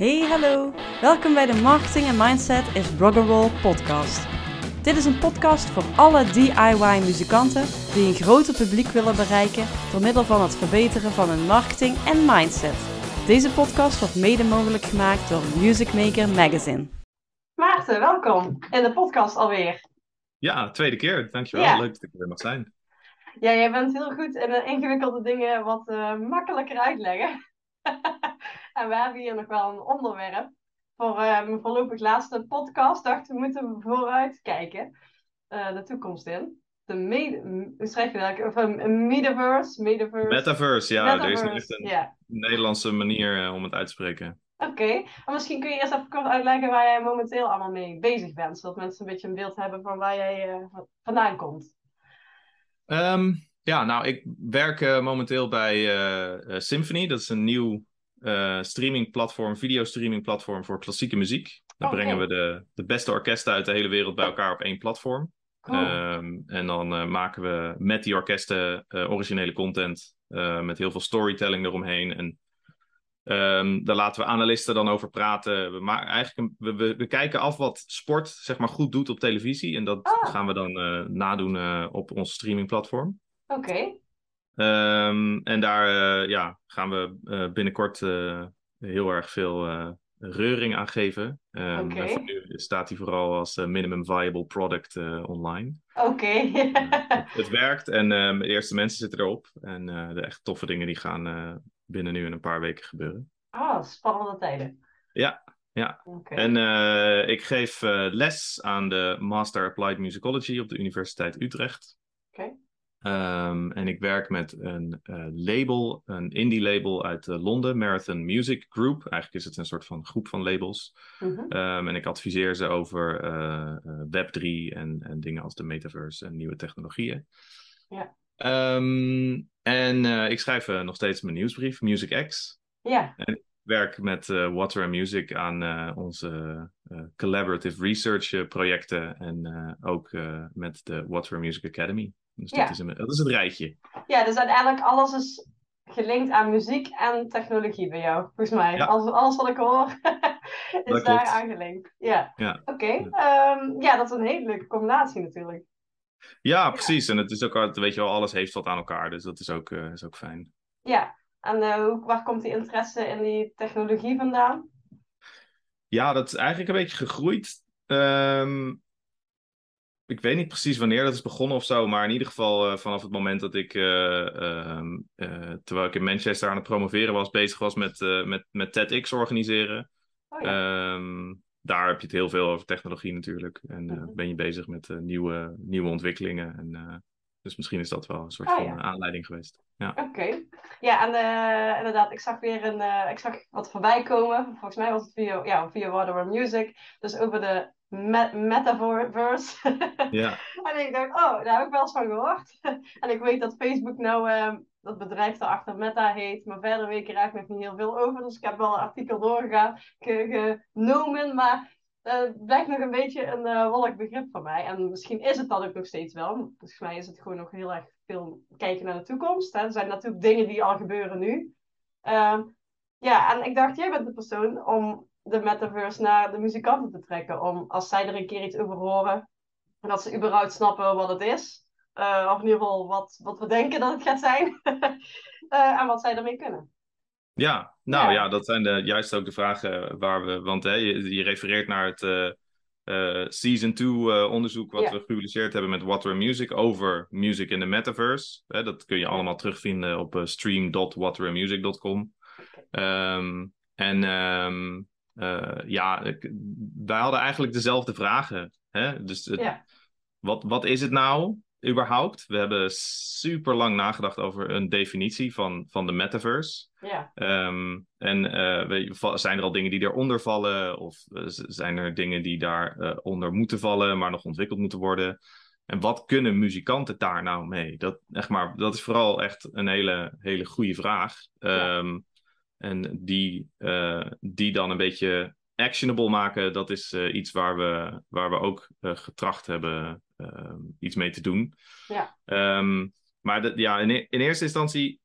Hey, hallo. Welkom bij de Marketing en Mindset is Rock'n'Roll podcast. Dit is een podcast voor alle DIY-muzikanten die een groter publiek willen bereiken door middel van het verbeteren van hun marketing en mindset. Deze podcast wordt mede mogelijk gemaakt door Music Maker Magazine. Maarten, welkom in de podcast alweer. Ja, tweede keer. Dankjewel. Ja. Leuk dat ik er weer mag zijn. Ja, jij bent heel goed in de ingewikkelde dingen wat eh, makkelijker uitleggen. en we hebben hier nog wel een onderwerp voor eh, mijn voorlopig laatste podcast. Dachten we moeten vooruit kijken eh, de toekomst in. De hoe schrijf je dat? Of een, een metaverse, metaverse. Metaverse, ja. Er is Metaverse, nog echt een Nederlandse manier eh, om het uit te spreken. oké. Misschien kun je eerst even kort uitleggen waar jij momenteel allemaal mee bezig bent. Zodat mensen een beetje een beeld hebben van waar jij eh, va- vandaan komt. Ehm, ja, nou, ik werk eh, momenteel bij eh, eh, Symphony. Dat is een nieuw eh streamingplatform, videostreamingplatform voor klassieke muziek. Daar Oké. brengen we de, de beste orkesten uit de hele wereld bij elkaar op één platform. Cool. Ehm, en dan eh, maken we met die orkesten eh, originele content. met heel veel storytelling eromheen. En ehm, daar laten we analisten dan over praten. We, ma- eigenlijk een- we, we, we kijken af wat sport zeg maar, goed doet op televisie. En dat Ah. gaan we dan nadoen op ons streamingplatform. Oké. Ehm, en daar eh, ja, gaan we eh, binnenkort eh, heel erg veel reuring aan geven. Ehm, voor nu staat hij vooral als minimum viable product online. Oké. Het werkt en ehm, de eerste mensen zitten erop. En de echt toffe dingen die gaan binnen nu in een paar weken gebeuren. Ah, spannende tijden. Ja, ja. Oké. En ik geef les aan de Master Applied Musicology op de Universiteit Utrecht. Ehm, en ik werk met een eh, label, een indie label uit eh, Londen, Marathon Music Group. Eigenlijk is het een soort van groep van labels. Mhm. Ehm, en ik adviseer ze over eh, eh, Web3 en, en dingen als de metaverse en nieuwe technologieën. Ja. Ehm, en ik schrijf nog steeds mijn nieuwsbrief, Music X. Ja, Ik werk met Water and Music aan onze collaborative research projecten en ook met de Water and Music Academy. Dus Ja. dat, is een, dat is het rijtje. ja, dus uiteindelijk alles is gelinkt aan muziek en technologie bij jou, volgens mij. Ja. Alles, alles wat ik hoor is daar aangelinkt. Ja, Ja. oké. Ehm, ja, dat is een hele leuke combinatie natuurlijk. Ja, precies. En het is ook altijd, weet je wel, alles heeft wat aan elkaar. Dus dat is ook, eh, is ook fijn. Ja, en hoe, waar komt die interesse in die technologie vandaan? Ja, dat is eigenlijk een beetje gegroeid. Ehm, ik weet niet precies wanneer dat is begonnen of zo, maar in ieder geval eh, vanaf het moment dat ik, eh, ehm, eh, terwijl ik in Manchester aan het promoveren was, bezig was met, met, met TEDx organiseren. Oh ja, Ehm, daar heb je het heel veel over technologie natuurlijk. En Mhm. ben je bezig met nieuwe, nieuwe ontwikkelingen. En, dus misschien is dat wel een soort Ah, van ja. aanleiding geweest. Ja. oké. Ja, en inderdaad, ik zag weer een, ik zag wat voorbij komen. Volgens mij was het via, ja, via Water Music. Dus over de me- metaverse. ja. En ik dacht, oh, daar heb ik wel eens van gehoord. en ik weet dat Facebook nou, ehm, dat bedrijf daarachter Meta heet. Maar verder weet ik er eigenlijk nog niet heel veel over. Dus ik heb wel een artikel doorgegaan, ge- genomen. Maar eh, het blijft nog een beetje een eh wolk begrip voor mij. En misschien is het dat ook nog steeds wel. Volgens mij is het gewoon nog heel erg veel kijken naar de toekomst. Hè. Er zijn natuurlijk dingen die al gebeuren nu. Ehm, ja, en ik dacht, jij bent de persoon om de metaverse naar de muzikanten te trekken. Om als zij er een keer iets over horen, dat ze überhaupt snappen wat het is. Eh, of in ieder geval wat, wat we denken dat het gaat zijn. Eh, en wat zij ermee kunnen. Ja, nou Ja. ja, dat zijn de, juist ook de vragen waar we. Want hè, je, je refereert naar het eh, Season 2 eh, onderzoek wat Ja. we gepubliceerd hebben met Water Music over music in the metaverse. Hè, dat kun je allemaal terugvinden op stream.waterandmusic.com. Ehm, en ehm, eh, ja, ik- wij hadden eigenlijk dezelfde vragen. Hè? Dus het- Ja. wat, wat is het nou überhaupt? We hebben super lang nagedacht over een definitie van, van de metaverse. Ja, Ehm, en eh, va- zijn er al dingen die eronder vallen? Of eh, zijn er dingen die daaronder onder moeten vallen, maar nog ontwikkeld moeten worden? En wat kunnen muzikanten daar nou mee? Dat, echt maar, dat is vooral echt een hele, hele goede vraag. Ja. En die, eh, die dan een beetje actionable maken, dat is eh, iets waar we, waar we ook eh, getracht hebben iets mee te doen. Ja. Ehm, maar ja, in, e- in eerste instantie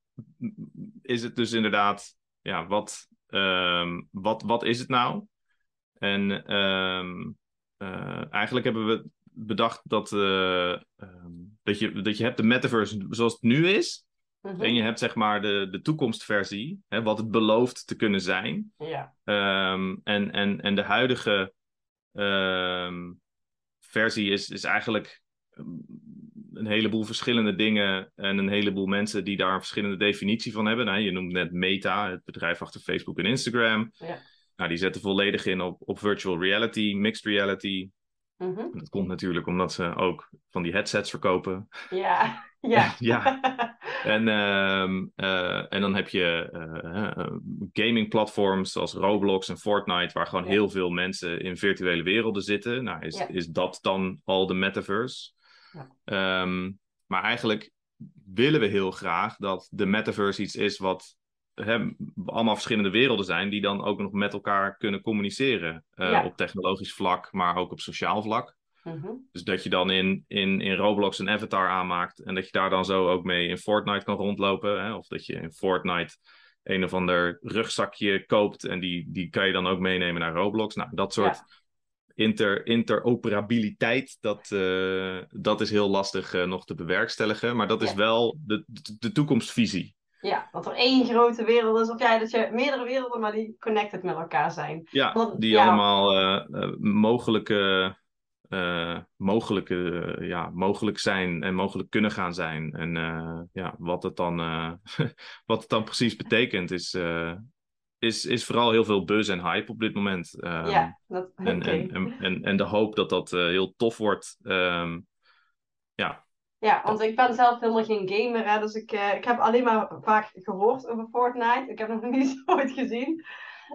is het dus inderdaad, ja, wat, ehm, wat, wat is het nou? En ehm, eh, eigenlijk hebben we bedacht dat, dat, je, dat je hebt de metaverse zoals het nu is. En je hebt zeg maar de, de toekomstversie, hè, wat het belooft te kunnen zijn. Ja, Ehm, en, en, en de huidige ehm, versie is, is eigenlijk ehm, een heleboel verschillende dingen en een heleboel mensen die daar een verschillende definitie van hebben. Nou, je noemt net Meta, het bedrijf achter Facebook en Instagram. Ja. Nou, die zetten volledig in op, op virtual reality, mixed reality. Mhm. Dat komt natuurlijk omdat ze ook van die headsets verkopen. ja, ja. Ja. En, ehm, eh, en dan heb je eh, gaming platforms zoals Roblox en Fortnite, waar gewoon Ja. heel veel mensen in virtuele werelden zitten. Nou, is, Ja. is dat dan al de metaverse? Ja. Ehm, maar eigenlijk willen we heel graag dat de metaverse iets is wat hè, allemaal verschillende werelden zijn, die dan ook nog met elkaar kunnen communiceren. eh, Ja. Op technologisch vlak, maar ook op sociaal vlak. Mhm. Dus dat je dan in, in, in Roblox een avatar aanmaakt en dat je daar dan zo ook mee in Fortnite kan rondlopen. Hè? Of dat je in Fortnite een of ander rugzakje koopt en die, die kan je dan ook meenemen naar Roblox. Nou, dat soort inter, interoperabiliteit, dat, eh, dat is heel lastig eh, nog te bewerkstelligen. Maar dat is Ja. wel de, de, de toekomstvisie. Ja, dat er één grote wereld is. Of ja, dat je meerdere werelden, maar die connected met elkaar zijn. Ja, Want- die ja. allemaal eh, eh, mogelijke, eh, mogelijke, ja, mogelijk zijn en mogelijk kunnen gaan zijn. En ja, wat het, dan, wat het dan precies betekent, is, is, is vooral heel veel buzz en hype op dit moment. Ehm, ja, dat, en, en, en, en, de hoop dat dat heel tof wordt. Ehm, ja, Ja, want ik ben zelf helemaal geen gamer, hè, dus ik, eh, ik heb alleen maar vaak gehoord over Fortnite. Ik heb nog niet ooit gezien.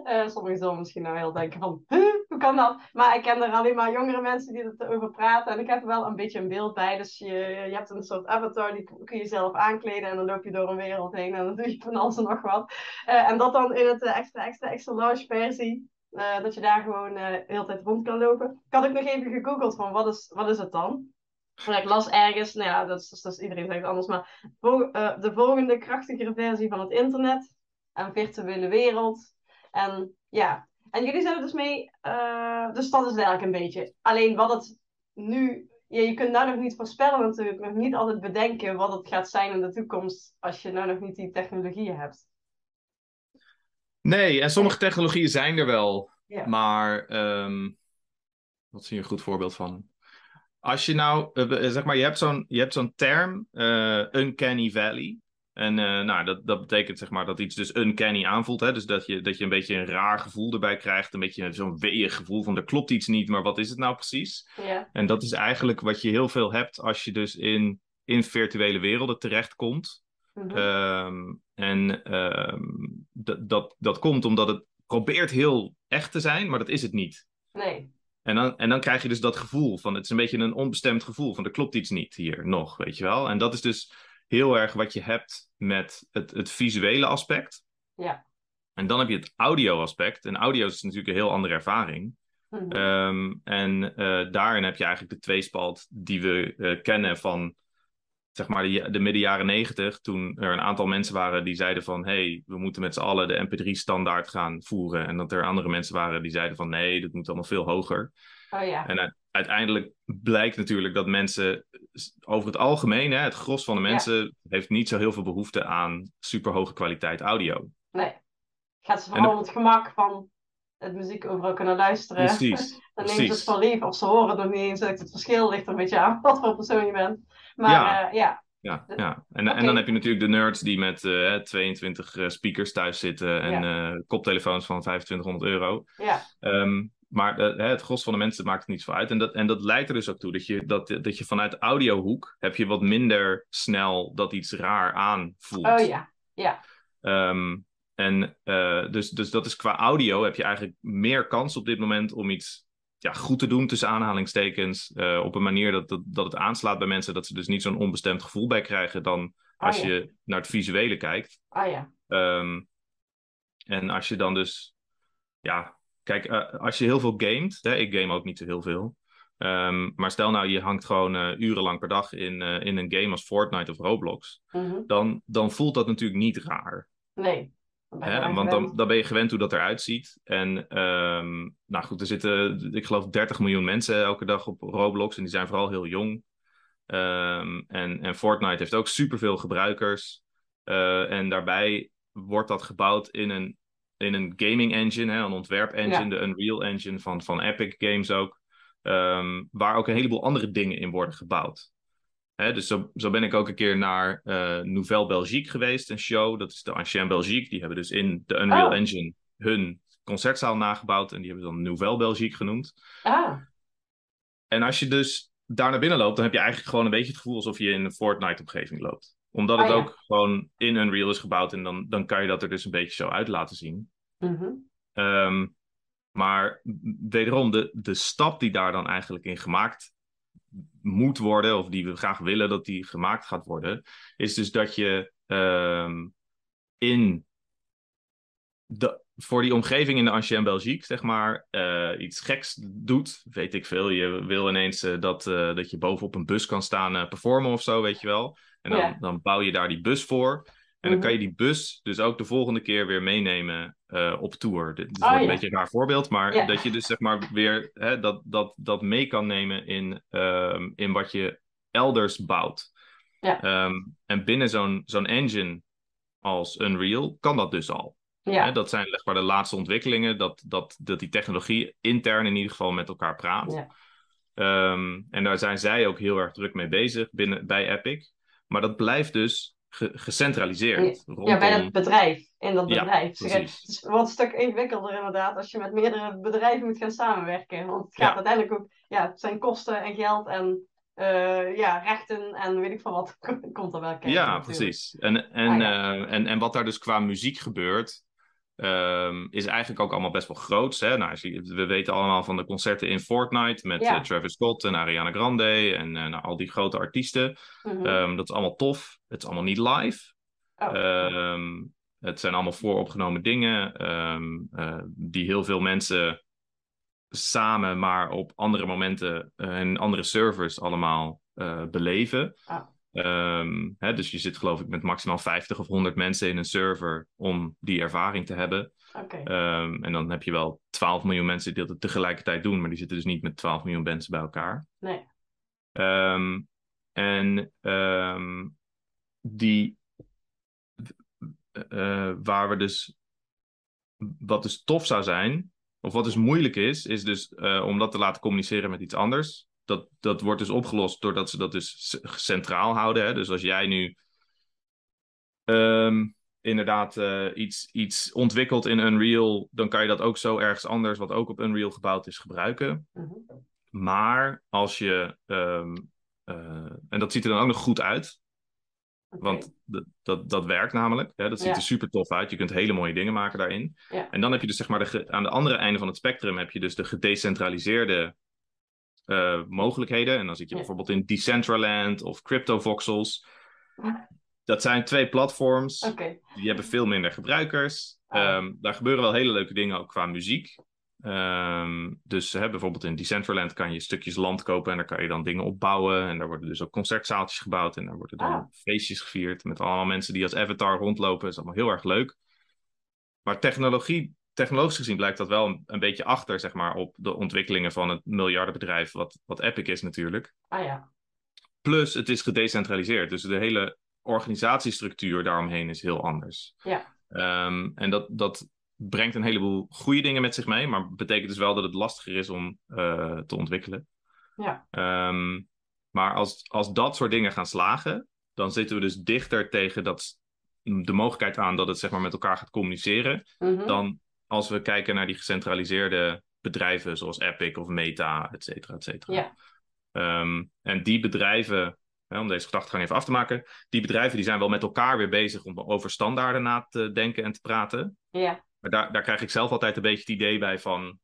Eh sommigen zullen misschien nou heel denken van, huh, hoe kan dat? Maar ik ken er alleen maar jongere mensen die erover praten. En ik heb er wel een beetje een beeld bij. Dus je, je hebt een soort avatar, die kun je zelf aankleden. En dan loop je door een wereld heen en dan doe je van alles en nog wat. Eh, en dat dan in het extra, extra, extra large versie. dat je daar gewoon eh, de hele tijd rond kan lopen. Ik had ook nog even gegoogeld van, wat is, wat is het dan? En ik las ergens, nou ja, dat is, dat is iedereen zegt anders, maar vol- eh, de volgende krachtigere versie van het internet en virtuele wereld. En ja, en jullie zijn er dus mee, eh, dus dat is eigenlijk een beetje. Alleen wat het nu, ja, je kunt nou nog niet voorspellen natuurlijk, nog niet altijd bedenken wat het gaat zijn in de toekomst als je nou nog niet die technologieën hebt. Nee, en sommige technologieën zijn er wel. Ja. Maar ehm, wat is hier een goed voorbeeld van? Als je nou, eh, zeg maar, je hebt zo'n, je hebt zo'n term, eh, uncanny valley. En eh, nou, dat, dat betekent zeg maar dat iets dus uncanny aanvoelt. Hè? Dus dat je, dat je een beetje een raar gevoel erbij krijgt. Een beetje zo'n weeig gevoel van er klopt iets niet, maar wat is het nou precies? Ja, En dat is eigenlijk wat je heel veel hebt als je dus in, in virtuele werelden terechtkomt. mhm. Ehm, en dat, dat, dat komt omdat het probeert heel echt te zijn, maar dat is het niet. nee. En dan, en dan krijg je dus dat gevoel van, het is een beetje een onbestemd gevoel van, er klopt iets niet hier nog, weet je wel. En dat is dus heel erg wat je hebt met het, het visuele aspect. Ja. En dan heb je het audio aspect. En audio is natuurlijk een heel andere ervaring. Mhm. Ehm, en eh, daarin heb je eigenlijk de tweespalt die we eh, kennen van zeg maar de, de midden jaren negentig, toen er een aantal mensen waren die zeiden van hey, we moeten met z'n allen de MP3-standaard gaan voeren. En dat er andere mensen waren die zeiden van nee, dat moet allemaal veel hoger. Oh ja. En uiteindelijk blijkt natuurlijk dat mensen over het algemeen, hè, het gros van de mensen, heeft niet zo heel veel behoefte aan superhoge kwaliteit audio. Nee. Gaat ze vooral om het gemak van het muziek overal kunnen luisteren. Precies. Dan nemen ze het voor lief, of ze horen het nog niet eens. Het verschil ligt er een beetje aan wat voor persoon je bent. Maar Ja. ja, ja. Ja, ja. En, en dan heb je natuurlijk de nerds die met eh, 22 eh, speakers thuis zitten en eh, koptelefoons van 2500 euro. ja. Ehm, maar eh, het gros van de mensen maakt het niet zo uit. En dat, en dat leidt er dus ook toe dat je, dat, dat je vanuit audiohoek heb je wat minder snel dat iets raar aanvoelt. Oh ja. Ja. Ehm, en eh, dus, dus dat is qua audio heb je eigenlijk meer kans op dit moment om iets ja, goed te doen tussen aanhalingstekens. eh, op een manier dat, dat, dat het aanslaat bij mensen, dat ze dus niet zo'n onbestemd gevoel bij krijgen dan als Oh ja. je naar het visuele kijkt. Ah ja. Ehm, en als je dan dus, ja, kijk, eh, als je heel veel gamet, hè, ik game ook niet zo heel veel. Ehm, maar stel nou, je hangt gewoon eh, urenlang per dag in, in een game als Fortnite of Roblox. Mhm. Dan, dan voelt dat natuurlijk niet raar. Nee. Hè? Want dan, dan ben je gewend hoe dat eruit ziet. En ehm, nou goed, er zitten, ik geloof, 30 miljoen mensen elke dag op Roblox. En die zijn vooral heel jong. Ehm, en, en Fortnite heeft ook superveel gebruikers. Eh, en daarbij wordt dat gebouwd in een, in een gaming engine, hè, een ontwerp engine, Ja. de Unreal Engine van, van Epic Games ook. Ehm, waar ook een heleboel andere dingen in worden gebouwd. Hè, dus zo, zo ben ik ook een keer naar eh, Nouvelle Belgique geweest, een show. Dat is de Ancien Belgique. Die hebben dus in de Unreal Oh. Engine hun concertzaal nagebouwd. En die hebben ze dan Nouvelle Belgique genoemd. Ah, En als je dus daar naar binnen loopt, dan heb je eigenlijk gewoon een beetje het gevoel alsof je in een Fortnite-omgeving loopt. Omdat het Ah, ja. ook gewoon in Unreal is gebouwd en dan, dan kan je dat er dus een beetje zo uit laten zien. mhm. Ehm, maar wederom, de, de stap die daar dan eigenlijk in gemaakt moet worden, of die we graag willen dat die gemaakt gaat worden, is dus dat je ehm, in de, voor die omgeving in de Ancien Belgique, zeg maar, eh, iets geks doet. Weet ik veel. Je wil ineens eh, dat, eh, dat je bovenop een bus kan staan performen of zo, weet je wel. En dan, Ja. dan bouw je daar die bus voor. En dan Mhm. kan je die bus dus ook de volgende keer weer meenemen eh, op tour. Dit, dit Oh, wordt ja. een beetje een raar voorbeeld, maar Ja. dat je dus zeg maar weer hè, dat, dat, dat mee kan nemen in, ehm, in wat je elders bouwt. Ja. Ehm, en binnen zo'n zo'n engine als Unreal kan dat dus al. Ja, Hè, dat zijn zeg maar de laatste ontwikkelingen, dat, dat, dat die technologie intern in ieder geval met elkaar praat. Ja. Ehm, en daar zijn zij ook heel erg druk mee bezig binnen, bij Epic. Maar dat blijft dus ge- gecentraliseerd. ja, rondom... bij dat bedrijf. In dat bedrijf. Precies. Het is- wordt een stuk ingewikkelder inderdaad als je met meerdere bedrijven moet gaan samenwerken. Want het gaat Ja. uiteindelijk ook, ja, het zijn kosten en geld en eh, ja, rechten en weet ik van wat komt er wel kijken. Ja, natuurlijk. precies. En, en, Ah, ja. eh, en, en wat daar dus qua muziek gebeurt, ehm, is eigenlijk ook allemaal best wel groots. Hè? Nou, we weten allemaal van de concerten in Fortnite met Ja. eh, Travis Scott en Ariana Grande en eh, nou, al die grote artiesten. Mhm. Ehm, dat is allemaal tof. Het is allemaal niet live. Oh. Ehm, het zijn allemaal vooropgenomen dingen eh, die heel veel mensen samen, maar op andere momenten en andere servers allemaal beleven. Ah. Ehm, hè, dus je zit geloof ik met maximaal 50 of 100 mensen in een server om die ervaring te hebben. Ehm, en dan heb je wel 12 miljoen mensen die dat tegelijkertijd doen, maar die zitten dus niet met 12 miljoen mensen bij elkaar. Nee. Ehm, en die, eh, waar we dus, wat dus tof zou zijn, of wat dus moeilijk is, is dus eh, om dat te laten communiceren met iets anders. Dat, dat wordt dus opgelost doordat ze dat dus centraal houden. Hè? Dus als jij nu ehm, inderdaad eh, iets, iets ontwikkelt in Unreal, dan kan je dat ook zo ergens anders, wat ook op Unreal gebouwd is, gebruiken. Mhm. Maar als je, ehm, eh, en dat ziet er dan ook nog goed uit, want dat, dat, dat werkt namelijk. Hè? Dat ziet Ja. er super tof uit. Je kunt hele mooie dingen maken daarin. Ja. En dan heb je dus zeg maar de aan de andere einde van het spectrum heb je dus de gedecentraliseerde eh, mogelijkheden. En dan zit je bijvoorbeeld in Decentraland of CryptoVoxels. Dat zijn twee platforms. Die hebben veel minder gebruikers. Ah. Ehm, daar gebeuren wel hele leuke dingen ook qua muziek. Ehm, dus hè, bijvoorbeeld in Decentraland kan je stukjes land kopen en daar kan je dan dingen opbouwen. En daar worden dus ook concertzaaltjes gebouwd en daar worden dan Ah. feestjes gevierd met allemaal mensen die als avatar rondlopen. Dat is allemaal heel erg leuk. Maar technologie, technologisch gezien blijkt dat wel een, een beetje achter, zeg maar, op de ontwikkelingen van het miljardenbedrijf wat, wat Epic is natuurlijk. Ah ja. Plus, het is gedecentraliseerd. Dus de hele organisatiestructuur daaromheen is heel anders. Ja. Ehm, en dat, dat brengt een heleboel goede dingen met zich mee, maar betekent dus wel dat het lastiger is om eh, te ontwikkelen. Ja. Ehm, maar als, als dat soort dingen gaan slagen, dan zitten we dus dichter tegen dat, de mogelijkheid aan dat het zeg maar, met elkaar gaat communiceren, Mhm. dan als we kijken naar die gecentraliseerde bedrijven zoals Epic of Meta, et cetera, et cetera. Ja. Ehm, en die bedrijven, hè, om deze gedachtegang even af te maken, die bedrijven die zijn wel met elkaar weer bezig om over standaarden na te denken en te praten. Ja. Maar daar, daar krijg ik zelf altijd een beetje het idee bij van,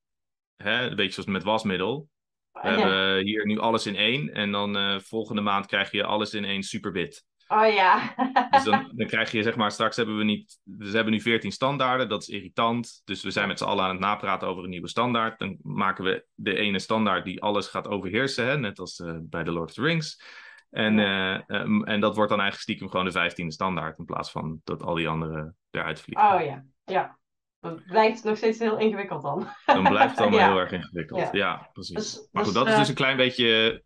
hè, een beetje zoals met wasmiddel. We Ja. hebben hier nu alles in één en dan eh, volgende maand krijg je alles in één superbit. Oh ja. Dus dan, dan krijg je zeg maar, straks hebben we niet, we hebben nu 14 standaarden, dat is irritant. Dus we zijn met z'n allen aan het napraten over een nieuwe standaard. Dan maken we de ene standaard die alles gaat overheersen, hè? net als eh, bij The Lord of the Rings. En, eh, ehm, en dat wordt dan eigenlijk stiekem gewoon de 15e standaard, in plaats van dat al die andere eruit vliegen. Oh ja. Ja, het blijft nog steeds heel ingewikkeld dan. Dan blijft het allemaal Ja. heel erg ingewikkeld. Ja. Ja, precies. Dus- maar goed, dus, dat is eh, dus een klein beetje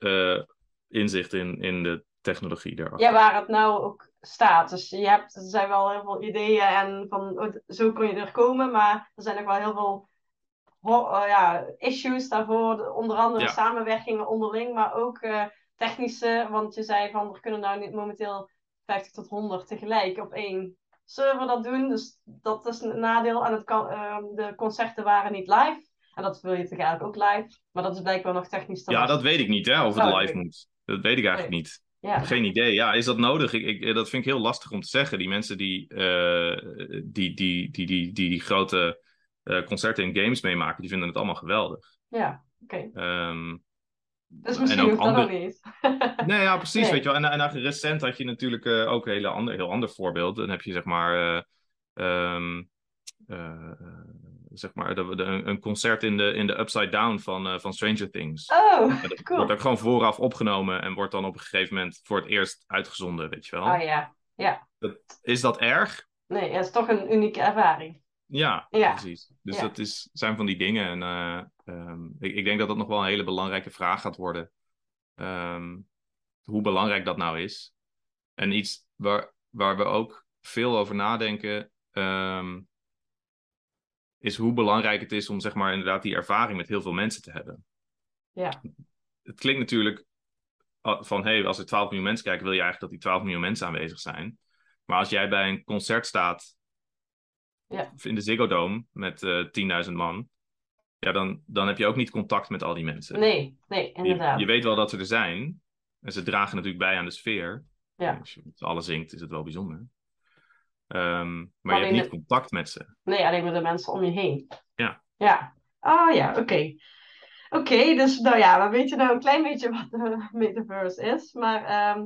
inzicht in, in de technologie daarachter. Ja, waar het nou ook staat. Dus je hebt, er zijn wel heel veel ideeën en van oh, zo kun je er komen, maar er zijn ook wel heel veel eh, ja, issues daarvoor. De- Onder andere Ja. samenwerkingen onderling, maar ook eh, technische. Want je zei van er kunnen nou niet momenteel 50 tot 100 tegelijk op één server dat doen. Dus dat is een nadeel. En het kan, ehm, de concerten waren niet live. En dat wil je toch eigenlijk ook live. Maar dat is blijkbaar nog technisch te Ja, dat weet ik niet, hè, of het Oh, live moet. Dat weet ik eigenlijk niet. Ja. Geen idee. Ja, is dat nodig? Ik, ik, dat vind ik heel lastig om te zeggen. Die mensen die, eh, die, die, die, die, die, die grote eh, concerten en games meemaken, die vinden het allemaal geweldig. Ja, oké. Ehm, Dus En misschien ook hoeft dat ander- nog niet. nee, ja, precies. Nee. Weet je wel. En, en nou, recent had je natuurlijk eh, ook een hele ander, heel ander voorbeeld. Dan heb je zeg maar, eh, ehm, eh, eh, zeg maar de, de- een concert in de, in de Upside Down van, eh, van Stranger Things. Oh, dat cool. wordt ook gewoon vooraf opgenomen en wordt dan op een gegeven moment voor het eerst uitgezonden, weet je wel. Oh ja. Ja. Is dat erg? Nee, het is toch een unieke ervaring. Ja, Ja. precies. Dus Ja. dat is, zijn van die dingen. En eh, ehm, ik, ik denk dat dat nog wel een hele belangrijke vraag gaat worden. Ehm, hoe belangrijk dat nou is. En iets waar, waar we ook veel over nadenken, ehm, is hoe belangrijk het is om zeg maar inderdaad die ervaring met heel veel mensen te hebben. Ja. Het klinkt natuurlijk ah, van, hé, hey, als er 12 miljoen mensen kijken, wil je eigenlijk dat die 12 miljoen mensen aanwezig zijn. Maar als jij bij een concert staat Ja. in de Ziggo Dome met eh 10.000 man, ja, dan, dan heb je ook niet contact met al die mensen. Nee, nee, Je, inderdaad. je weet wel dat ze er zijn. En ze dragen natuurlijk bij aan de sfeer. Ja. Als je met z'n allen zingt, is het wel bijzonder. Ehm, maar je hebt niet de- contact met ze. Nee, alleen met de mensen om je heen. Ja. Ja. Oh ja, oké. Oké, dus nou ja, we weten nou een klein beetje wat de metaverse is. Maar ehm,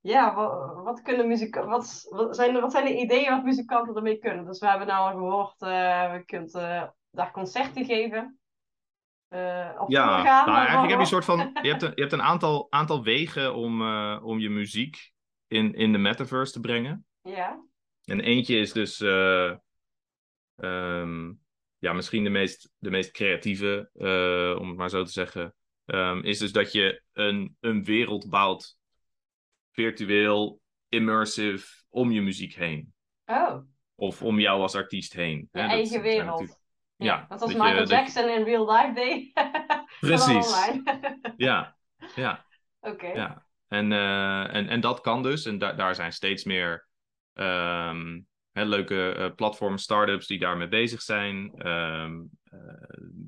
ja, wat, wat kunnen muziek, wat, wat, zijn wat zijn de ideeën wat muzikanten ermee kunnen? Dus we hebben nou al gehoord, eh we kunt eh, daar concerten geven. op Ja, gaan. nou, eigenlijk heb je een soort van. Je hebt een, je hebt een aantal, aantal wegen om, om je muziek in, in de metaverse te brengen. Ja, En eentje is dus. eh, ehm, ja, misschien de meest, de meest creatieve, eh, om het maar zo te zeggen. ehm, is dus dat je een, een wereld bouwt. Virtueel, immersive, om je muziek heen. oh, Of om jou als artiest heen. je eigen wereld. Ja, ja, dat was dat je- Michael je- Jackson in real life deed. Precies. Ja, ja. Oké. Ja, en, eh, en, en dat kan dus. En da daar zijn steeds meer ehm, leuke eh, platform startups die daarmee bezig zijn. Ehm, eh,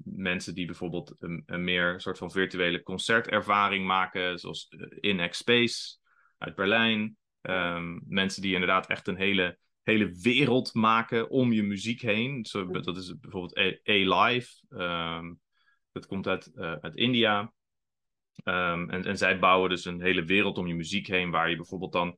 mensen die bijvoorbeeld een, een meer soort van virtuele concertervaring maken, zoals eh, InX Space uit Berlijn. Ehm, mensen die inderdaad echt een hele, hele wereld maken om je muziek heen. Zo, dat is bijvoorbeeld A- A-Live. Dat komt uit, uit India. En, en zij bouwen dus een hele wereld om je muziek heen, waar je bijvoorbeeld dan,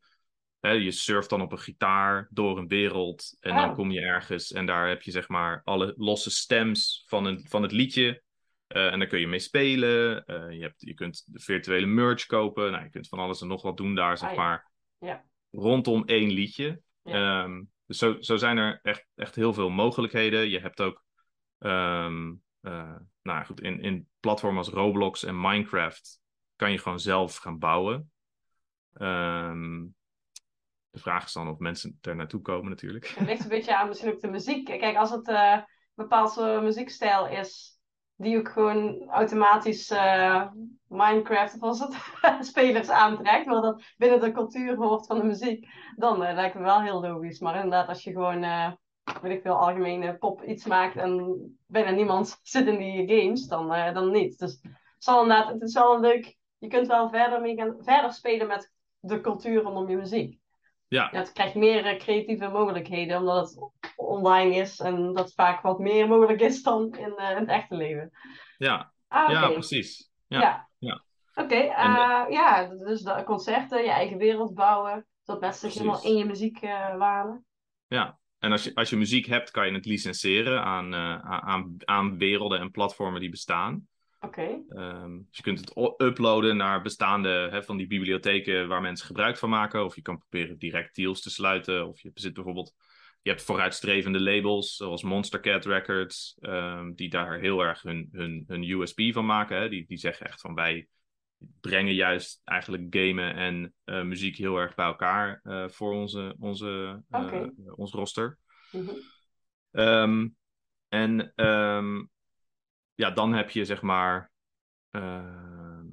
hè, je surft dan op een gitaar door een wereld en dan Oh. kom je ergens en daar heb je zeg maar alle losse stems van, een, van het liedje. Eh, en daar kun je mee spelen. Eh, je, hebt, je kunt de virtuele merch kopen. Nou, je kunt van alles en nog wat doen daar, zeg Ah, ja. maar. Ja. Rondom één liedje. Ja. Ehm, dus zo, zo zijn er echt, echt heel veel mogelijkheden. Je hebt ook ehm, eh, nou goed, in, in platformen als Roblox en Minecraft kan je gewoon zelf gaan bouwen. Ehm, de vraag is dan of mensen er naartoe komen natuurlijk. Het ligt een beetje aan misschien ook de muziek. Kijk, als het een bepaald soort muziekstijl is, die ook gewoon automatisch eh, Minecraft, of was het, spelers aantrekt, maar dat binnen de cultuur hoort van de muziek, dan eh, lijkt me wel heel logisch. Maar inderdaad, als je gewoon, weet ik veel, algemene pop iets maakt en bijna niemand zit in die games, dan, dan niet. Dus het, zal inderdaad, het is wel leuk, je kunt wel verder, mee gaan, verder spelen met de cultuur rondom je muziek. Ja. Ja, het krijgt meer eh, creatieve mogelijkheden, omdat het online is en dat vaak wat meer mogelijk is dan in, eh, in het echte leven. Ja, Ah, ja precies. Ja. Ja, ja. Oké, eh, ja, dus de concerten, je eigen wereld bouwen, zodat mensen zich helemaal in je muziek wanen. Ja, en als je, als je muziek hebt, kan je het licenseren aan, aan, aan werelden en platformen die bestaan. Oké, Ehm, dus je kunt het uploaden naar bestaande hè, van die bibliotheken waar mensen gebruik van maken. Of je kan proberen direct deals te sluiten. Of je bezit bijvoorbeeld je hebt vooruitstrevende labels, zoals Monster Cat Records, ehm, die daar heel erg hun, hun, hun USP van maken. Hè? Die, die zeggen echt van wij brengen juist eigenlijk gamen en uh, muziek heel erg bij elkaar uh, voor onze, onze, uh, Oké. ons roster. Mhm. Ehm, en ja, dan heb je zeg maar ehm,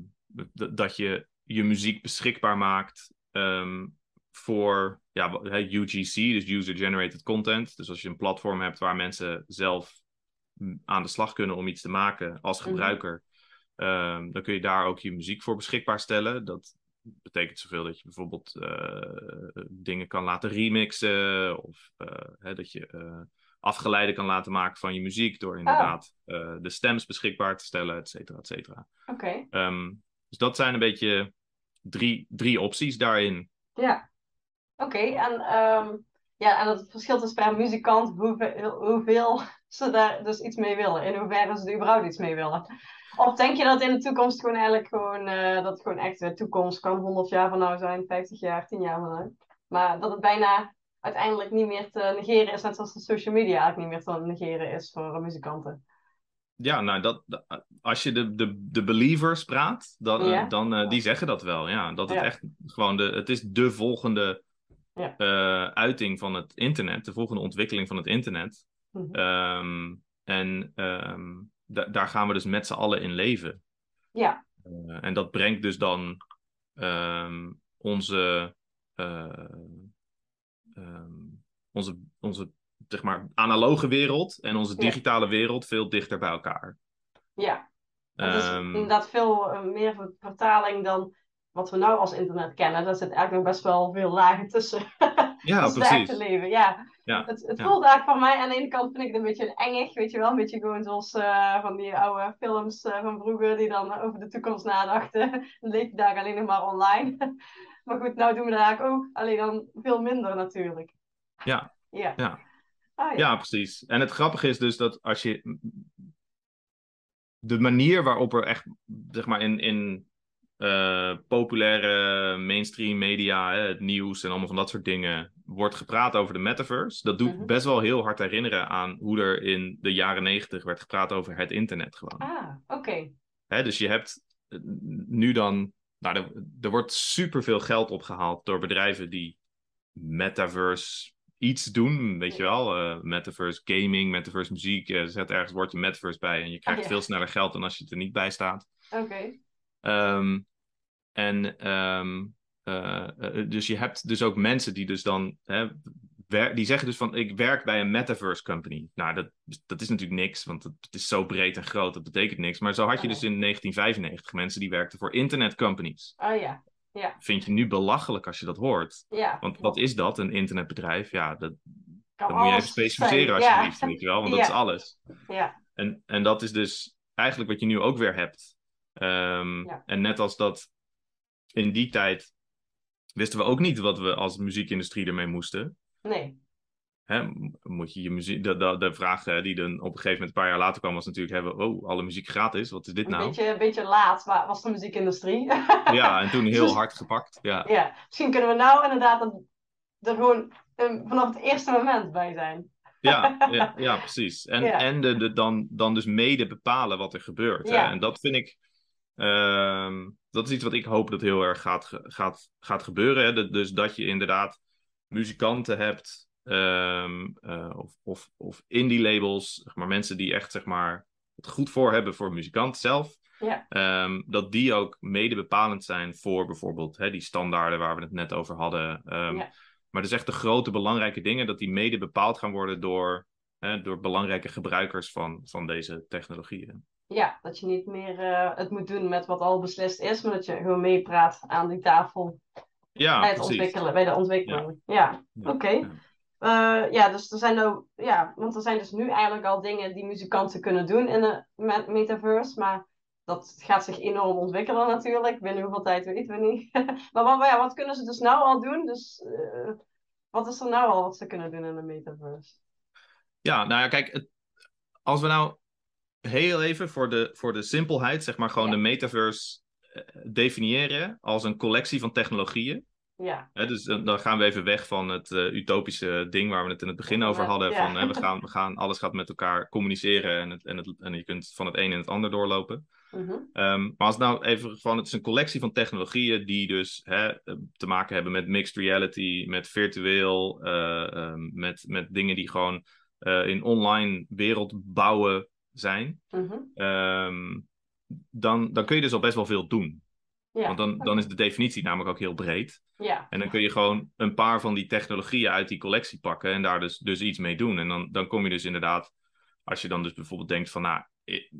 dat je je muziek beschikbaar maakt ehm, voor ja, UGC, dus User Generated Content. Dus als je een platform hebt waar mensen zelf aan de slag kunnen om iets te maken als Mhm. gebruiker, ehm, dan kun je daar ook je muziek voor beschikbaar stellen. Dat betekent zoveel dat je bijvoorbeeld eh, dingen kan laten remixen of eh, hè, dat je afgeleiden kan laten maken van je muziek door inderdaad eh, de stems beschikbaar te stellen, et cetera, et cetera. Oké, Ehm, dus dat zijn een beetje drie, drie opties daarin. ja. Oké, en, ehm, ja, en het verschilt dus per muzikant hoeveel, hoeveel ze daar dus iets mee willen. In hoeverre ze er überhaupt iets mee willen. Of denk je dat in de toekomst gewoon eigenlijk gewoon, eh, dat gewoon echt de toekomst kan 100 jaar van nou zijn, 50 jaar, 10 jaar van nou. Maar dat het bijna uiteindelijk niet meer te negeren is, net zoals de social media eigenlijk niet meer te negeren is voor muzikanten. Ja, nou, dat, als je de, de, de believers praat, dan, eh, Ja. dan eh, die zeggen dat wel. Ja, dat het Ja. echt gewoon de, het is de volgende Ja. eh, uiting van het internet, de volgende ontwikkeling van het internet. Mhm. Ehm, en ehm, da- daar gaan we dus met z'n allen in leven. Ja, en dat brengt dus dan ehm, onze, eh, ehm, onze, onze zeg maar, analoge wereld en onze Ja. digitale wereld veel dichter bij elkaar. ja. Het is Ehm, inderdaad veel eh, meer ver- vertaling dan wat we nou als internet kennen. Daar zit eigenlijk nog best wel veel lagen tussen. ja, dat precies. echte leven, ja. Ja, Het, het ja. voelt eigenlijk voor mij aan de ene kant vind ik het een beetje engig, weet je wel. Een beetje gewoon zoals eh, van die oude films eh, van vroeger die dan over de toekomst nadachten. Je daar alleen nog maar online. Maar goed, nou doen we dat eigenlijk ook. Alleen dan veel minder natuurlijk. Ja. Ja. Ja. Ah, ja. Ja, precies. En het grappige is dus dat als je. De manier waarop er echt, zeg maar, in, in eh, populaire mainstream media, hè, het nieuws en allemaal van dat soort dingen, wordt gepraat over de metaverse. Dat doet Mhm. best wel heel hard herinneren aan hoe er in de jaren negentig werd gepraat over het internet gewoon. Ah, oké. Dus je hebt eh, nu dan. Nou, er, er wordt superveel geld opgehaald door bedrijven die metaverse iets doen, weet je wel. eh, metaverse gaming, metaverse muziek. eh, zet ergens het woordje metaverse bij en je krijgt ja. veel sneller geld dan als je het er niet bij staat. Oké. Ehm, en eh, eh, dus je hebt dus ook mensen die dus dan hè, die zeggen dus van ik werk bij een metaverse company. Nou, dat, dat is natuurlijk niks, want het, is zo breed en groot, dat betekent niks. Maar zo had je Oh. dus in 1995 mensen die werkten voor internet companies. Ah ja. Vind je nu belachelijk als je dat hoort? Ja. Want wat is dat, een internetbedrijf? Ja, dat, moet je even specificeren zijn. alsjeblieft, weet je wel, want dat Ja. is alles. Ja. En, en dat is dus eigenlijk wat je nu ook weer hebt. Ehm, Ja. En net als dat in die tijd wisten we ook niet wat we als muziekindustrie ermee moesten. Nee. Hè, moet je je muziek, de, de, de vraag die dan op een gegeven moment een paar jaar later kwam, was natuurlijk: hebben, oh, alle muziek gratis, wat is dit Een nou? beetje, een beetje laat wa- was de muziekindustrie. Ja, en toen heel Dus- hard gepakt. Ja, Ja, misschien kunnen we nou inderdaad er- er gewoon vanaf het eerste moment bij zijn. ja, ja, ja precies. En, Ja. en de, de, dan, dan dus mede bepalen wat er gebeurt. Hè? Ja. En dat vind ik. ehm, dat is iets wat ik hoop dat heel erg gaat, gaat, gaat gebeuren. Hè? Dat- Dus dat je inderdaad muzikanten hebt. ehm, eh, of, of, of indie labels. Zeg maar, mensen die echt zeg maar, het goed voor hebben voor muzikant zelf. Ja. Ehm, dat die ook mede bepalend zijn voor bijvoorbeeld hè, die standaarden waar we het net over hadden. Ehm, Ja. Maar dus echt de grote belangrijke dingen, dat die mede bepaald gaan worden door, hè, door belangrijke gebruikers van, van deze technologieën. Ja, dat je niet meer eh, het moet doen met wat al beslist is, maar dat je gewoon meepraat aan die tafel Ja, bij, het precies. ontwikkelen, bij de ontwikkeling. Ja, Ja, oké. ja. Eh, ja, dus er zijn ook, ja, want er zijn dus nu eigenlijk al dingen die muzikanten kunnen doen in de me- metaverse, maar dat gaat zich enorm ontwikkelen natuurlijk. Binnen hoeveel tijd weten we niet. maar wat, ja, wat kunnen ze dus nou al doen? Dus eh, wat is er nou al wat ze kunnen doen in de metaverse? Ja, nou ja, kijk, het- als we nou heel even voor de, voor de simpelheid, zeg maar gewoon Ja. de metaverse definiëren als een collectie van technologieën. Ja. Dus dan gaan we even weg van het eh, utopische ding waar we het in het begin over hadden. Ja. Van we gaan, we gaan, alles gaat met elkaar communiceren en, het, en, het, en je kunt van het een in het ander doorlopen. Mhm. Ehm, maar als het nou even van, het is een collectie van technologieën die dus eh, te maken hebben met mixed reality, met virtueel, eh, ehm, met, met dingen die gewoon in online wereld bouwen zijn. Mhm. Ehm, dan, dan kun je dus al best wel veel doen. Ja. Want dan, dan is de definitie namelijk ook heel breed. Ja. En dan kun je gewoon een paar van die technologieën uit die collectie pakken en daar dus, dus iets mee doen. En dan, dan kom je dus inderdaad, als je dan dus bijvoorbeeld denkt van, nou, ik,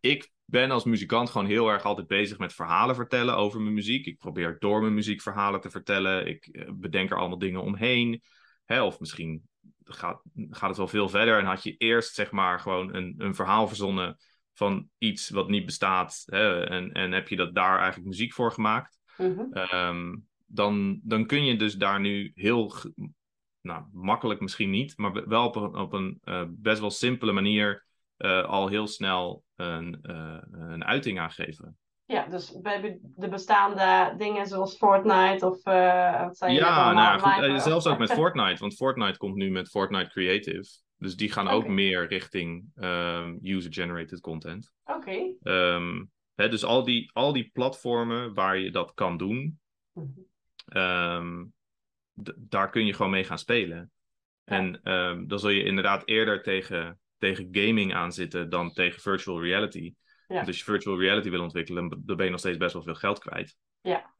ik ben als muzikant gewoon heel erg altijd bezig met verhalen vertellen over mijn muziek. Ik probeer door mijn muziek verhalen te vertellen. Ik eh, bedenk er allemaal dingen omheen. Hè, of misschien gaat, gaat het wel veel verder en had je eerst zeg maar gewoon een, een verhaal verzonnen van iets wat niet bestaat. Hè, en, en heb je dat daar eigenlijk muziek voor gemaakt. Mhm. Ehm, dan, dan kun je dus daar nu heel, nou, makkelijk misschien niet, maar wel op een, op een eh, best wel simpele manier eh, al heel snel een, eh, een uiting aan geven. Ja, dus bij de bestaande dingen zoals Fortnite of wat net Ja, nou goed, zelfs ook met Fortnite, want Fortnite komt nu met Fortnite Creative. Dus die gaan ook meer richting ehm, user-generated content. Oké. Ehm, dus al die, al die platformen waar je dat kan doen, Mhm. Ehm, daar kun je gewoon mee gaan spelen. En dan zul je inderdaad eerder tegen, tegen gaming aanzitten dan tegen virtual reality. Ja. Want als je virtual reality wil ontwikkelen, dan ben je nog steeds best wel veel geld kwijt. Ja.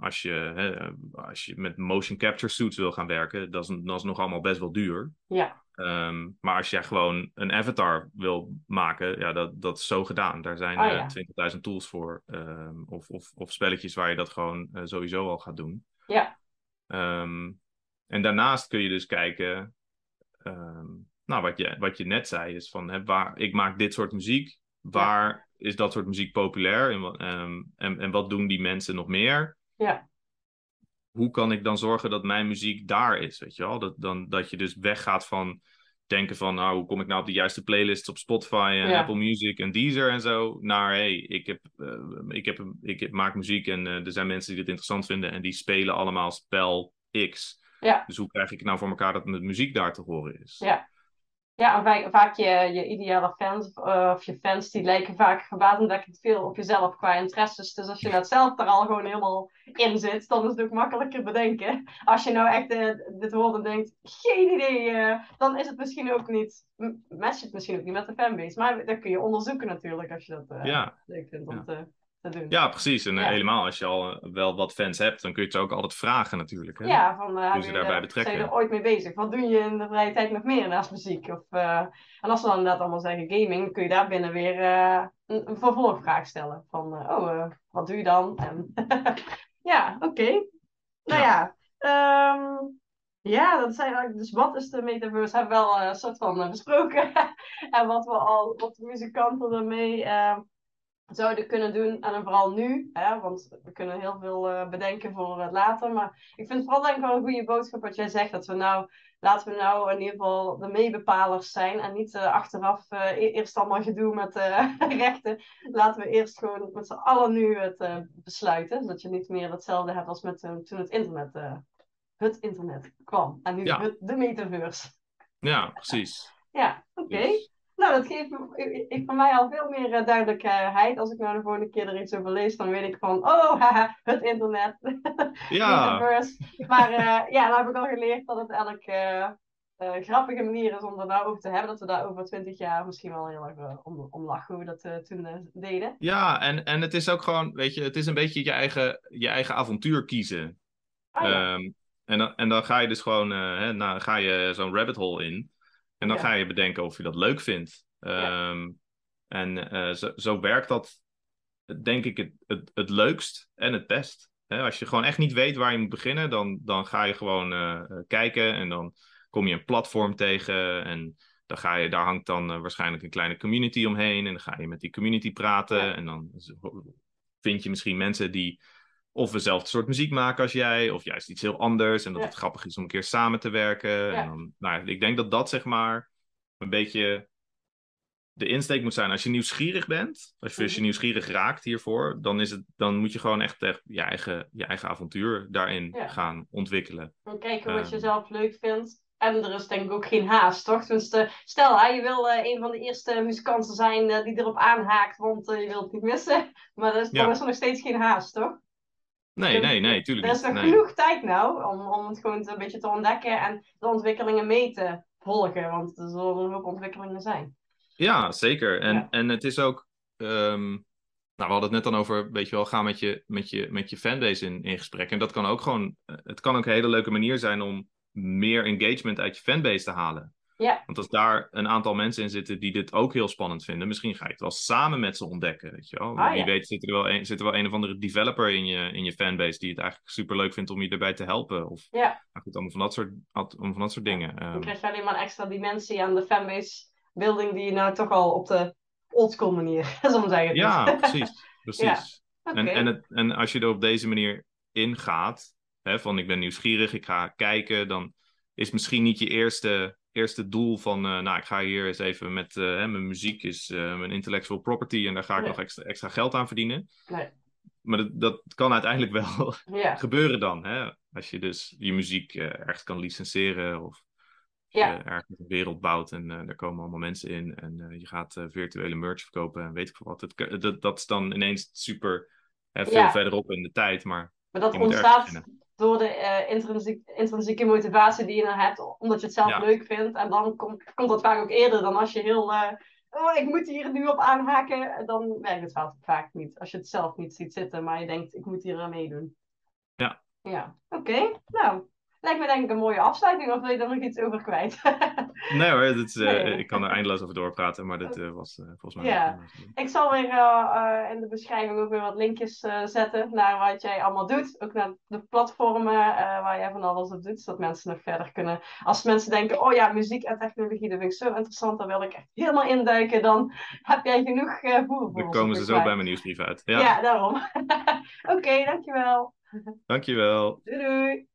Als, je, hè, als je met motion capture suits wil gaan werken, dat is, dat is nog allemaal best wel duur. Ja. Ehm, maar als jij gewoon een avatar wil maken, ja, dat, dat is zo gedaan. Daar zijn Oh, eh, ja. 20.000 tools voor. ehm, of, of, of spelletjes waar je dat gewoon eh, sowieso al gaat doen. Ja. Ehm, en daarnaast kun je dus kijken, nou, wat je, wat je net zei, is van, hè, waar, ik maak dit soort muziek. Waar is dat soort muziek populair? En, en, en wat doen die mensen nog meer? Ja. Hoe kan ik dan zorgen dat mijn muziek daar is, weet je wel? Dat, dan, dat je dus weggaat van denken van, nou, hoe kom ik nou op de juiste playlists op Spotify en Ja. Apple Music en Deezer en zo, naar, hey, ik, heb, eh, ik, heb, ik heb, maak muziek en eh, er zijn mensen die dit interessant vinden en die spelen allemaal spel X. Ja. Dus hoe krijg ik het nou voor elkaar dat mijn muziek daar te horen is? Ja. Ja, en vaak, vaak je, je ideale fans eh, of je fans die lijken vaak gebaatendekt veel op jezelf qua interesses. Dus als je net zelf er al gewoon helemaal in zit, dan is het ook makkelijker bedenken. Als je nou echt eh, dit hoort en denkt, geen idee, eh, dan is het misschien ook niet, m- matcht het misschien ook niet met de fanbase. Maar dat kun je onderzoeken natuurlijk als je dat Ja. leuk vindt om Ja. te, te doen. Ja, precies. En eh, Ja. helemaal als je al eh, wel wat fans hebt, dan kun je het ze ook altijd vragen natuurlijk. Hè? Ja, van uh, Hoe ze daarbij betrekken. zijn er ooit mee bezig? Wat doe je in de vrije tijd nog meer naast muziek? Of, eh, en als we dan inderdaad allemaal zeggen gaming, dan kun je daar binnen weer eh, een, een vervolgvraag stellen. Van, eh, oh, eh, wat doe je dan? En ja, oké. Nou ja, ehm, ja, dat zijn eigenlijk, dus wat is de metaverse? Hebben we wel eh, een soort van eh, besproken. en wat we al, wat de muzikanten ermee eh, zouden kunnen doen. En dan vooral nu, hè, want we kunnen heel veel eh, bedenken voor later. Maar ik vind het vooral denk ik wel een goede boodschap wat jij zegt. Dat we nou, laten we nou in ieder geval de meebepalers zijn. En niet eh, achteraf eh, e- eerst allemaal gedoe met rechten. Laten we eerst gewoon met z'n allen nu het besluiten. Zodat je niet meer hetzelfde hebt als met, toen het internet, het internet kwam. En nu Ja. het, de metaverse. Ja, precies. Ja, oké. Dus- Nou, dat geeft, heeft voor mij al veel meer eh, duidelijkheid. Als ik nou de volgende keer er iets over lees, dan weet ik van, oh, haha, het internet, Ja. Maar eh, ja, dan heb ik al geleerd dat het elk eh, grappige manier is om er nou over te hebben. Dat we daar over twintig jaar misschien wel heel erg om, om lachen hoe we dat toen deden. ja en, en het is ook gewoon, weet je, het is een beetje je eigen, je eigen avontuur kiezen. Ah, ja. Ehm, en, dan, en dan ga je dus gewoon, hè, nou, ga je zo'n rabbit hole in. En dan Ja. ga je bedenken of je dat leuk vindt. Ehm, En eh, zo, zo werkt dat, denk ik, het, het, het leukst en het best. Als je gewoon echt niet weet waar je moet beginnen, dan, dan ga je gewoon eh, eh, kijken en dan kom je een platform tegen en dan ga je, daar hangt dan waarschijnlijk een kleine community omheen en dan ga je met die community praten Ja. en dan vind je misschien mensen die of dezelfde soort muziek maken als jij, of juist iets heel anders en dat Ja. het grappig is om een keer samen te werken. Ja. En dan, nou, ik denk dat dat zeg maar een beetje de insteek moet zijn, als je nieuwsgierig bent, als je, als je Mhm. nieuwsgierig raakt hiervoor, dan, is het, dan moet je gewoon echt, echt je, eigen, je eigen avontuur daarin Ja. gaan ontwikkelen. En kijken wat je Ehm. zelf leuk vindt. En er is denk ik ook geen haast, toch? Stel, hè, je wil eh, een van de eerste muzikanten zijn eh, die erop aanhaakt, want eh, je wilt het niet missen. Maar dan is, dan is er nog steeds geen haast, toch? Nee, Er- nee, nee, tuurlijk Er is nog Nee. genoeg tijd nou om, om het gewoon een beetje te ontdekken en de ontwikkelingen mee te volgen. Want er zullen een hoop ontwikkelingen zijn. Ja, zeker. En, Ja. en het is ook. ehm, nou, we hadden het net dan over, weet je wel, ga met je, met je, met je fanbase in, in gesprek. En dat kan ook gewoon. eh, Het kan ook een hele leuke manier zijn om meer engagement uit je fanbase te halen. Ja. Want als daar een aantal mensen in zitten die dit ook heel spannend vinden, misschien ga je het wel samen met ze ontdekken. Weet je wel? Ah, Wie ja. weet zit er, wel een, zit er wel een of andere developer in je, in je fanbase die het eigenlijk super leuk vindt om je erbij te helpen. Of Ja. nou goed, allemaal van dat soort, allemaal van dat soort dingen. Dan Ehm, krijg je alleen maar een extra dimensie aan de fanbase building die je nou toch al op de oldschool manier, we zeggen. ja, precies. precies. Oké. En, en, het, en als je er op deze manier ingaat, hè, van ik ben nieuwsgierig, ik ga kijken, dan is misschien niet je eerste, eerste doel van, eh, nou, ik ga hier eens even met eh, hè, mijn muziek, is eh, mijn intellectual property en daar ga ik Nee. nog extra, extra geld aan verdienen. Nee. Maar dat, dat kan uiteindelijk wel Ja. gebeuren dan, hè? als je dus je muziek ergens kan licenseren of Ja. ergens een wereld bouwt en daar komen allemaal mensen in en je gaat virtuele merch verkopen en weet ik veel wat. Het, dat, dat is dan ineens super veel Ja. verderop in de tijd, maar Maar dat ontstaat. Door de eh, intrinsiek, intrinsieke motivatie die je dan hebt, omdat je het zelf Ja. leuk vindt. En dan komt, komt dat vaak ook eerder dan als je heel, eh, oh, ik moet hier nu op aanhaken. Dan werkt het vaak, vaak niet. Als je het zelf niet ziet zitten, maar je denkt, ik moet hier aan meedoen. Ja. Ja, oké. Nou, lijkt me denk ik een mooie afsluiting. Of wil je daar nog iets over kwijt? nee hoor, dit is, eh, Nee. ik kan er eindeloos over doorpraten, maar dit eh, was eh, volgens mij... Ja. Ik zal weer in de beschrijving ook weer wat linkjes zetten naar wat jij allemaal doet. Ook naar de platformen waar jij van alles op doet. Zodat mensen nog verder kunnen. Als mensen denken, oh ja, muziek en technologie, dat vind ik zo interessant. Daar wil ik echt helemaal induiken. Dan heb jij genoeg voer voor Dan komen ze zo bij mijn nieuwsbrief uit. Ja, Ja, daarom. Oké, dankjewel. dankjewel. Doei doei.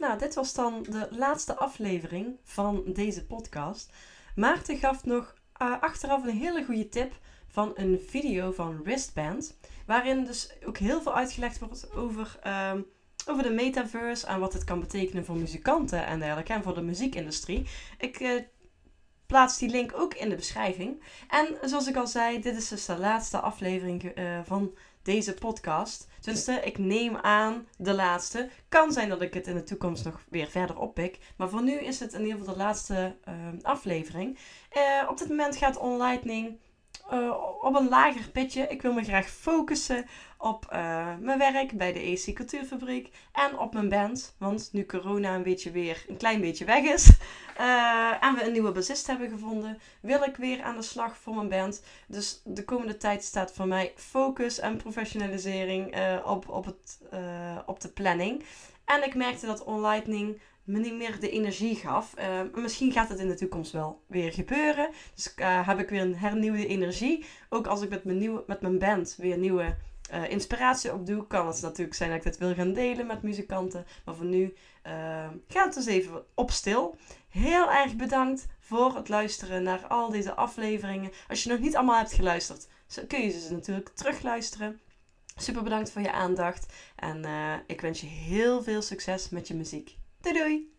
Nou, dit was dan de laatste aflevering van deze podcast. Maarten gaf nog eh, achteraf een hele goede tip van een video van Wristband. Waarin dus ook heel veel uitgelegd wordt over, ehm, over de metaverse en wat het kan betekenen voor muzikanten en dergelijke. En voor de muziekindustrie. Ik eh, plaats die link ook in de beschrijving. En zoals ik al zei, dit is dus de laatste aflevering eh, van deze podcast. Tenminste, ik neem aan de laatste. Kan zijn dat ik het in de toekomst nog weer verder oppik. Maar voor nu is het in ieder geval de laatste eh, aflevering. Eh, op dit moment gaat OnLightning eh, op een lager pitje. Ik wil me graag focussen op eh, mijn werk bij de EC Cultuurfabriek. En op mijn band. Want nu corona een beetje weer een klein beetje weg is. eh, en we een nieuwe bassist hebben gevonden. Wil ik weer aan de slag voor mijn band. Dus de komende tijd staat voor mij focus en professionalisering op, op, het, op de planning. En ik merkte dat OnLightning me niet meer de energie gaf. Maar misschien gaat het in de toekomst wel weer gebeuren. Dus eh, heb ik weer een hernieuwde energie. Ook als ik met mijn, nieuwe, met mijn band weer nieuwe eh, inspiratie opdoe, kan het natuurlijk zijn dat ik dit wil gaan delen met muzikanten. Maar voor nu gaat het dus even op stil. Heel erg bedankt voor het luisteren naar al deze afleveringen. Als je nog niet allemaal hebt geluisterd, kun je ze natuurlijk terugluisteren. Super bedankt voor je aandacht. En ik wens je heel veel succes met je muziek. Doei doei!